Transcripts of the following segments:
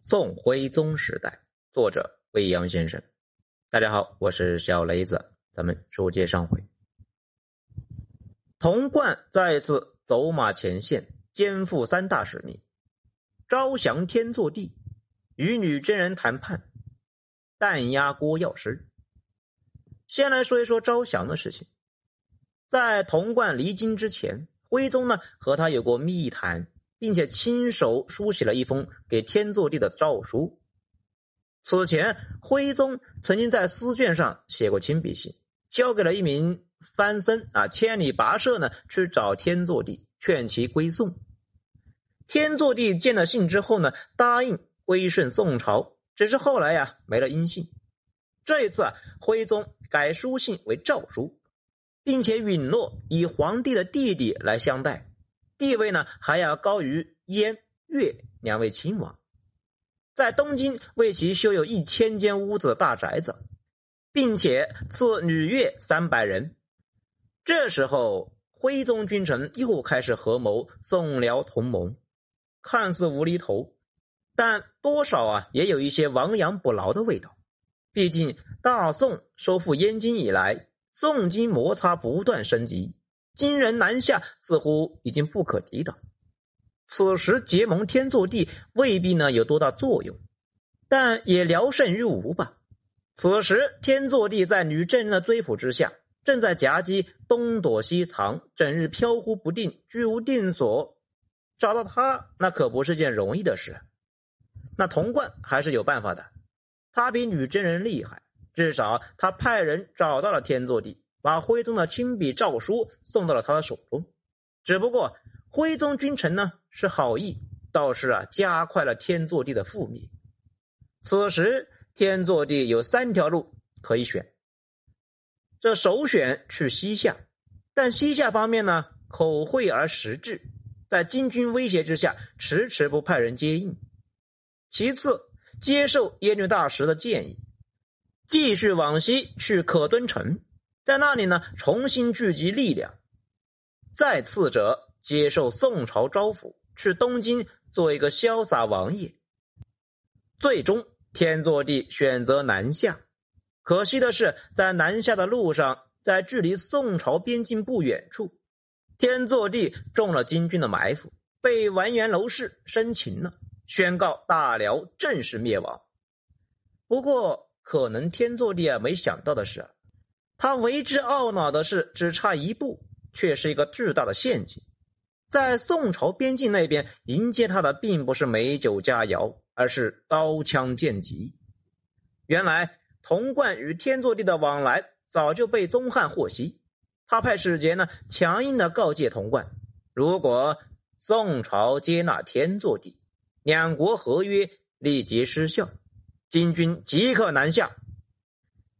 宋徽宗时代，作者未央先生。大家好，我是小雷子。咱们书接上回，童贯再次走马前线，肩负三大使命：招降天祚帝，与女真人谈判，弹压郭药师。先来说一说招降的事情。在童贯离京之前，徽宗呢和他有过密谈。并且亲手书写了一封给天祚帝的诏书。此前，徽宗曾经在丝卷上写过亲笔信，交给了一名藩僧啊，千里跋涉呢去找天祚帝，劝其归宋。天祚帝见了信之后呢，答应归顺宋朝，只是后来呀没了音信。这一次啊，徽宗改书信为诏书，并且允诺以皇帝的弟弟来相待。地位呢还要高于燕、越两位亲王，在东京为其修有一千间屋子的大宅子，并且赐女乐三百人。这时候，徽宗君臣又开始合谋宋辽同盟，看似无厘头，但多少啊也有一些亡羊补牢的味道。毕竟大宋收复燕京以来，宋金摩擦不断升级。金人南下似乎已经不可抵挡，此时结盟天祚帝未必呢有多大作用，但也聊胜于无吧。此时天祚帝在女真人的追捕之下，正在夹击，东躲西藏，整日飘忽不定，居无定所。找到他那可不是件容易的事。那童贯还是有办法的，他比女真人厉害，至少他派人找到了天祚帝。把徽宗的亲笔诏书送到了他的手中，只不过徽宗君臣呢是好意，倒是啊加快了天祚帝的覆灭。此时天祚帝有三条路可以选，这首选去西夏，但西夏方面呢口惠而实质，在金军威胁之下迟迟不派人接应。其次接受耶律大石的建议，继续往西去可敦城。在那里呢，重新聚集力量。再次者，接受宋朝招抚，去东京做一个潇洒王爷。最终，天祚帝选择南下。可惜的是，在南下的路上，在距离宋朝边境不远处，天祚帝中了金军的埋伏，被完颜娄氏生擒了，宣告大辽正式灭亡。不过，可能天祚帝啊没想到的是。他为之懊恼的是，只差一步，却是一个巨大的陷阱。在宋朝边境那边迎接他的，并不是美酒佳肴，而是刀枪剑戟。原来，童贯与天祚帝的往来早就被宗翰获悉，他派使节呢，强硬的告诫童贯：如果宋朝接纳天祚帝，两国合约立即失效，金军即刻南下。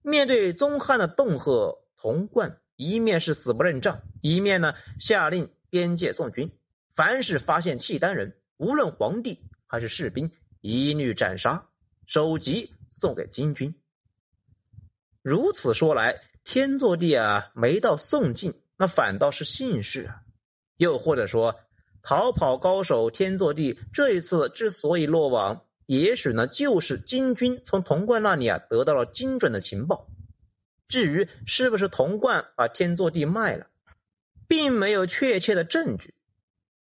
面对宗翰的恫吓，童贯一面是死不认账，一面呢下令边界送军，凡是发现契丹人，无论皇帝还是士兵，一律斩杀，首级送给金军。如此说来，天祚帝啊没到宋境，那反倒是幸事啊。又或者说，逃跑高手天祚帝这一次之所以落网。也许呢，就是金军从童贯那里啊得到了精准的情报。至于是不是童贯把天祚帝卖了，并没有确切的证据。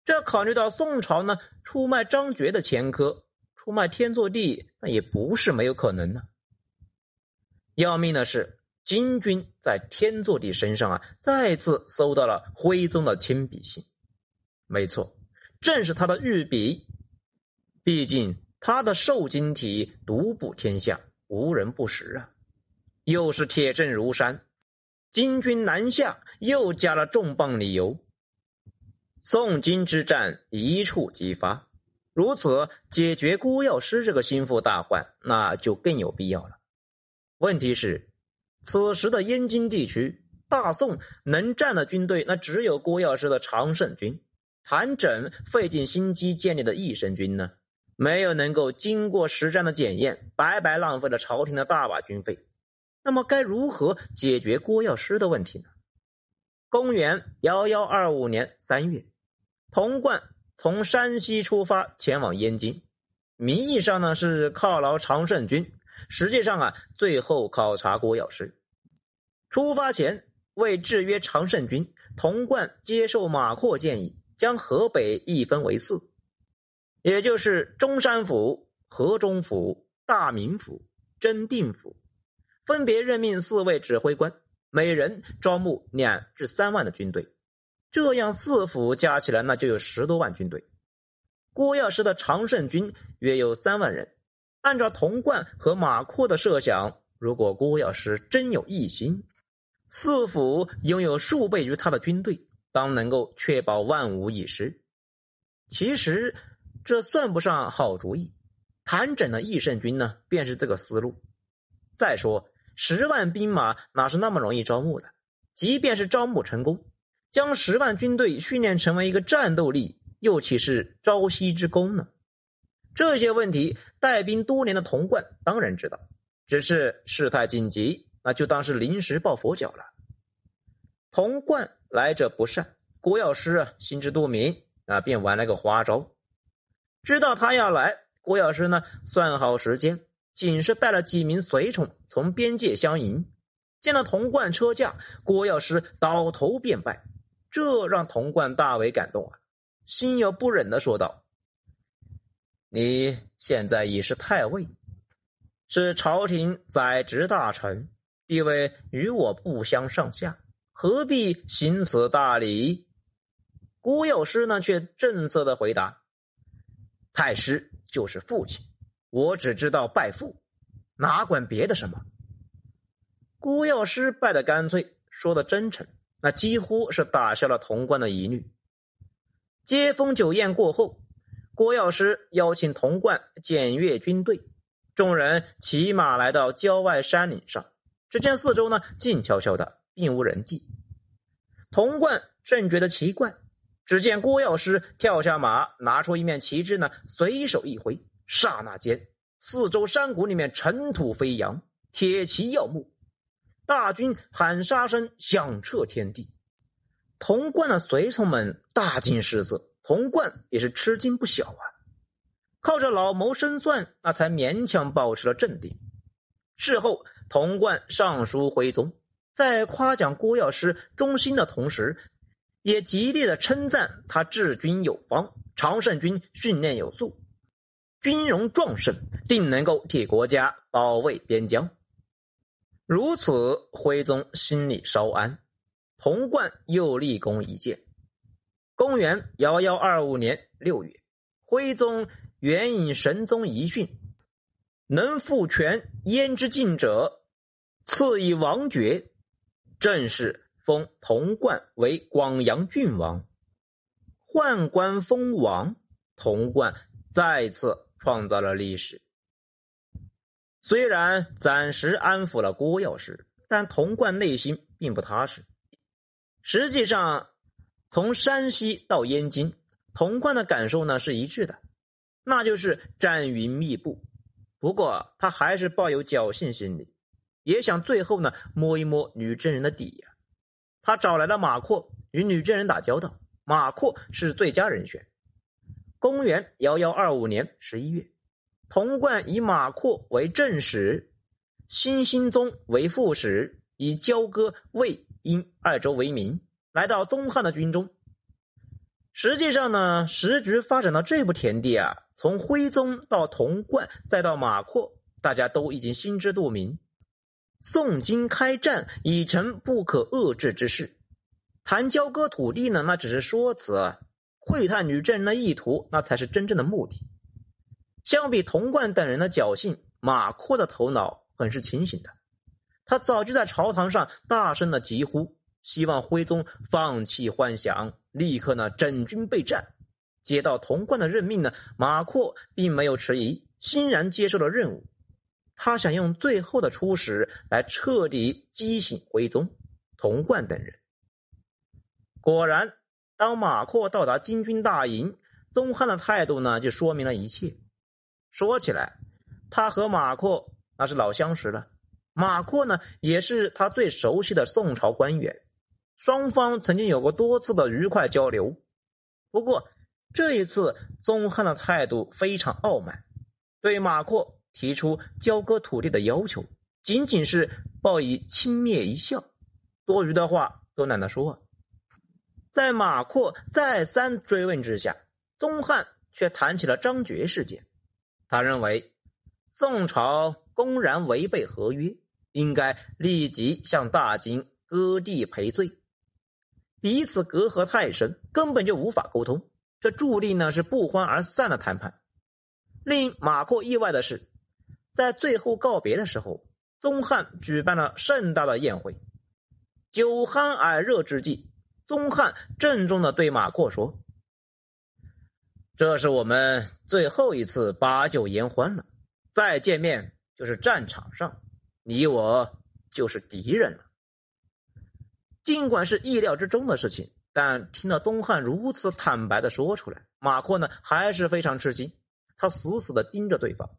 这考虑到宋朝呢出卖张觉的前科，出卖天祚帝那也不是没有可能呢。要命的是，金军在天祚帝身上啊再次搜到了徽宗的亲笔信。没错，正是他的御笔。毕竟。他的受精体独步天下，无人不识啊！又是铁证如山，金军南下又加了重磅理由。宋金之战一触即发，如此解决郭药师这个心腹大患，那就更有必要了。问题是，此时的燕京地区，大宋能战的军队，那只有郭药师的常胜军，谭整费尽心机建立的益生军呢？没有能够经过实战的检验，白白浪费了朝廷的大把军费。那么该如何解决郭药师的问题呢？公元幺幺二五年三月，童贯从山西出发前往燕京，名义上呢是犒劳常胜军，实际上啊最后考察郭药师。出发前为制约常胜军，童贯接受马扩建议，将河北一分为四，也就是中山府、河中府、大名府、真定府，分别任命四位指挥官，每人招募两至三万的军队，这样四府加起来那就有十多万军队。郭药师的常胜军约有三万人。按照童贯和马扩的设想，如果郭药师真有异心，四府拥有数倍于他的军队，当能够确保万无一失。其实这算不上好主意。谭整的义胜军呢，便是这个思路。再说，十万兵马哪是那么容易招募的？即便是招募成功，将十万军队训练成为一个战斗力。又岂是朝夕之功呢？这些问题，带兵多年的童贯当然知道，只是事态紧急，那就当是临时抱佛脚了。童贯来者不善，郭药师啊心知肚明啊，便玩了个花招。知道他要来，郭药师呢算好时间，仅是带了几名随从从边界相迎。见到童贯车驾，郭药师倒头便拜，这让童贯大为感动啊。心有不忍的说道：“你现在已是太尉，是朝廷宰执大臣，地位与我不相上下，何必行此大礼？”郭药师呢，却正色的回答：“太师就是父亲，我只知道拜父，哪管别的什么。”郭药师拜的干脆，说的真诚，那几乎是打消了童贯的疑虑。接风酒宴过后，郭药师邀请童贯检阅军队，众人骑马来到郊外山岭上，只见四周呢静悄悄的，并无人迹。童贯正觉得奇怪，只见郭药师跳下马，拿出一面旗帜呢，随手一挥，刹那间，四周山谷里面尘土飞扬，铁骑耀目，大军喊杀声响彻天地。童贯的随从们大惊失色，童贯也是吃惊不小啊！靠着老谋深算，那才勉强保持了镇定。事后，童贯上书徽宗，在夸奖郭药师忠心的同时，也极力的称赞他治军有方，常胜军训练有素，军容壮盛，定能够替国家保卫边疆。如此，徽宗心里稍安。童贯又立功一件。公元幺幺二五年六月，徽宗援引神宗遗训，能复权焉之尽者，赐以王爵，正是封童贯为广阳郡王，宦官封王。童贯再次创造了历史。虽然暂时安抚了郭药师，但童贯内心并不踏实。实际上，从山西到燕京，童贯的感受呢是一致的，那就是战云密布。不过他还是抱有侥幸心理，也想最后呢摸一摸女真人的底呀。他找来了马扩与女真人打交道，马扩是最佳人选。公元幺幺二五年十一月，童贯以马扩为正使，新兴宗为副使，以交割魏。殷二州为名，来到宗汉的军中。实际上呢，时局发展到这步田地啊，从徽宗到童贯，再到马扩，大家都已经心知肚明。宋金开战已成不可遏制之势，谈交割土地呢，那只是说辞；窥探女真人的意图，那才是真正的目的。相比童贯等人的侥幸，马扩的头脑很是清醒的。他早就在朝堂上大声的疾呼，希望徽宗放弃幻想，立刻呢整军备战。接到童贯的任命呢，马扩并没有迟疑，欣然接受了任务。他想用最后的出使来彻底激醒徽宗、童贯等人。果然，当马扩到达金军大营，宗翰的态度呢就说明了一切。说起来，他和马扩那是老相识了。马扩呢，也是他最熟悉的宋朝官员，双方曾经有过多次的愉快交流。不过这一次，宗翰的态度非常傲慢，对马扩提出交割土地的要求，仅仅是报以轻蔑一笑，多余的话都懒得说。在马阔再三追问之下，宗汉却谈起了张觉事件。他认为宋朝公然违背合约，应该立即向大金割地赔罪。彼此隔阂太深，根本就无法沟通，这注定呢是不欢而散的谈判。令马阔意外的是，在最后告别的时候，宗翰举办了盛大的宴会，酒酣耳热之际。宗翰郑重的对马阔说：“这是我们最后一次把酒言欢了，再见面就是战场上，你我就是敌人了。”尽管是意料之中的事情，但听到宗翰如此坦白的说出来，马阔呢还是非常吃惊。他死死的盯着对方，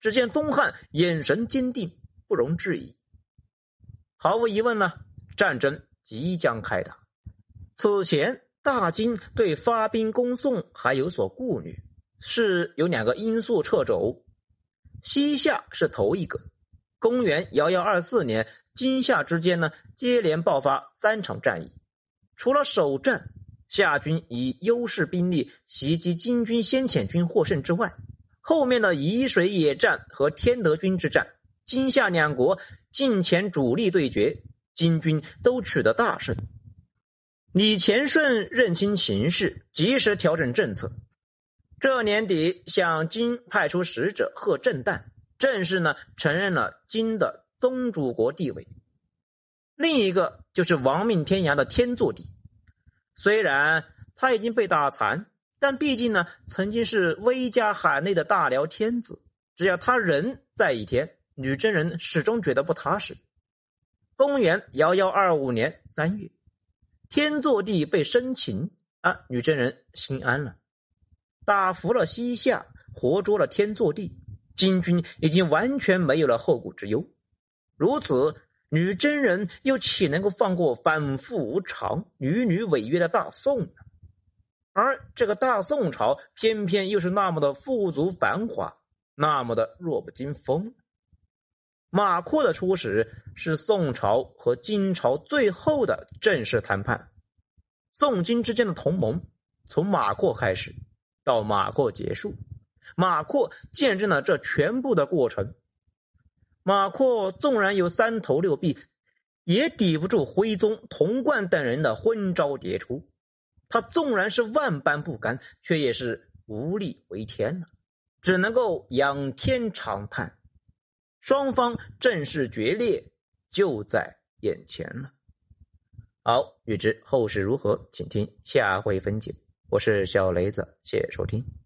只见宗翰眼神坚定，不容置疑。毫无疑问呢，战争即将开打。此前，大金对发兵攻宋还有所顾虑，是有两个因素掣肘。西夏是头一个。公元幺幺二四年，金夏之间呢接连爆发三场战役，除了首战夏军以优势兵力袭击金军先遣军获胜之外，后面的沂水野战和天德军之战，金夏两国近前主力对决，金军都取得大胜。李乾顺认清形势，及时调整政策。这年底向金派出使者贺震旦，正式呢承认了金的宗主国地位。另一个就是亡命天涯的天祚帝，虽然他已经被打残，但毕竟呢曾经是威加海内的大辽天子，只要他人在一天，女真人始终觉得不踏实。公元幺幺二五年三月。天祚帝被生擒啊，女真人心安了，打服了西夏，活捉了天祚帝，金军已经完全没有了后顾之忧。如此，女真人又岂能够放过反复无常、屡屡违约的大宋呢？而这个大宋朝偏偏又是那么的富足繁华，那么的弱不禁风。马扩的出使是宋朝和金朝最后的正式谈判，宋金之间的同盟从马扩开始，到马扩结束，马扩见证了这全部的过程。马扩纵然有三头六臂，也抵不住徽宗、童贯等人的昏招迭出；他纵然是万般不甘，却也是无力回天了，只能够仰天长叹。双方正式决裂就在眼前了。好，欲知后事如何，请听下回分解。我是小雷子，谢谢收听。